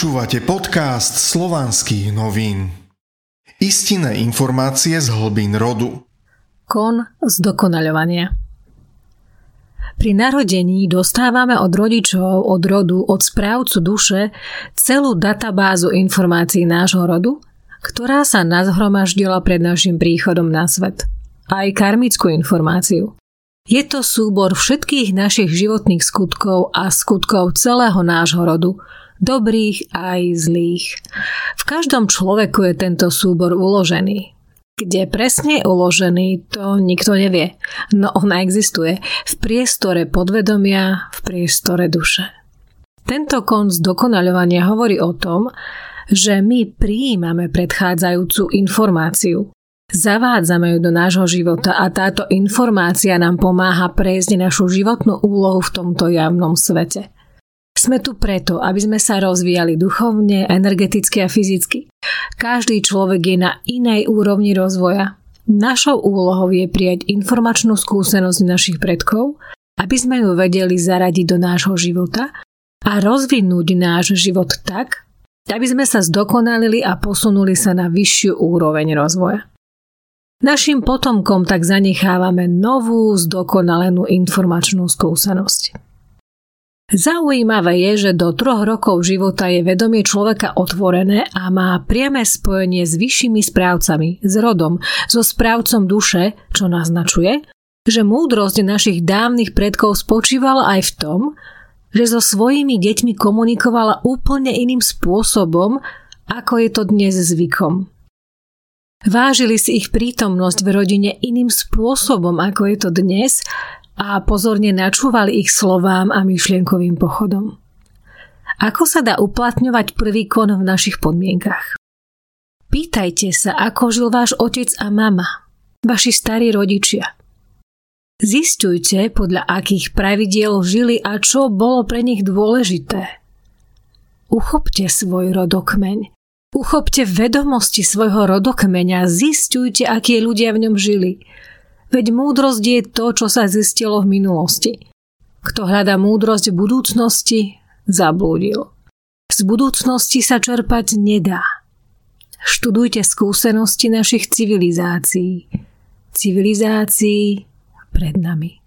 Počúvate podcast slovanských novín. Istinné informácie z hlbín rodu. Kon z dokonaľovania. Pri narodení dostávame od rodičov, od rodu, od správcu duše celú databázu informácií nášho rodu, ktorá sa nazhromaždila pred našim príchodom na svet. Aj karmickú informáciu. Je to súbor všetkých našich životných skutkov a skutkov celého nášho rodu, dobrých aj zlých. V každom človeku je tento súbor uložený. Kde presne je uložený, to nikto nevie, no ona existuje v priestore podvedomia, v priestore duše. Tento konc dokonaľovania hovorí o tom, že my prijímame predchádzajúcu informáciu. Zavádzame ju do nášho života a táto informácia nám pomáha prejsť našu životnú úlohu v tomto javnom svete. Sme tu preto, aby sme sa rozvíjali duchovne, energeticky a fyzicky. Každý človek je na inej úrovni rozvoja. Našou úlohou je prijať informačnú skúsenosť našich predkov, aby sme ju vedeli zaradiť do nášho života a rozvinúť náš život tak, aby sme sa zdokonalili a posunuli sa na vyššiu úroveň rozvoja. Našim potomkom tak zanechávame novú, zdokonalenú informačnú skúsenosť. Zaujímavé je, že do troch rokov života je vedomie človeka otvorené a má priame spojenie s vyššími správcami, s rodom, so správcom duše, čo naznačuje, že múdrosť našich dávnych predkov spočívala aj v tom, že so svojimi deťmi komunikovala úplne iným spôsobom, ako je to dnes zvykom. Vážili si ich prítomnosť v rodine iným spôsobom, ako je to dnes a pozorne načúvali ich slovám a myšlienkovým pochodom. Ako sa dá uplatňovať prvý kon v našich podmienkach? Pýtajte sa, ako žil váš otec a mama, vaši starí rodičia. Zistujte, podľa akých pravidiel žili a čo bolo pre nich dôležité. Uchopte svoj rodokmeň Uchopte vedomosti svojho rodokmeňa, zistujte, akí ľudia v ňom žili. Veď múdrosť je to, čo sa zistilo v minulosti. Kto hľadá múdrosť v budúcnosti, zablúdil. Z budúcnosti sa čerpať nedá. Študujte skúsenosti našich civilizácií. Civilizácií pred nami.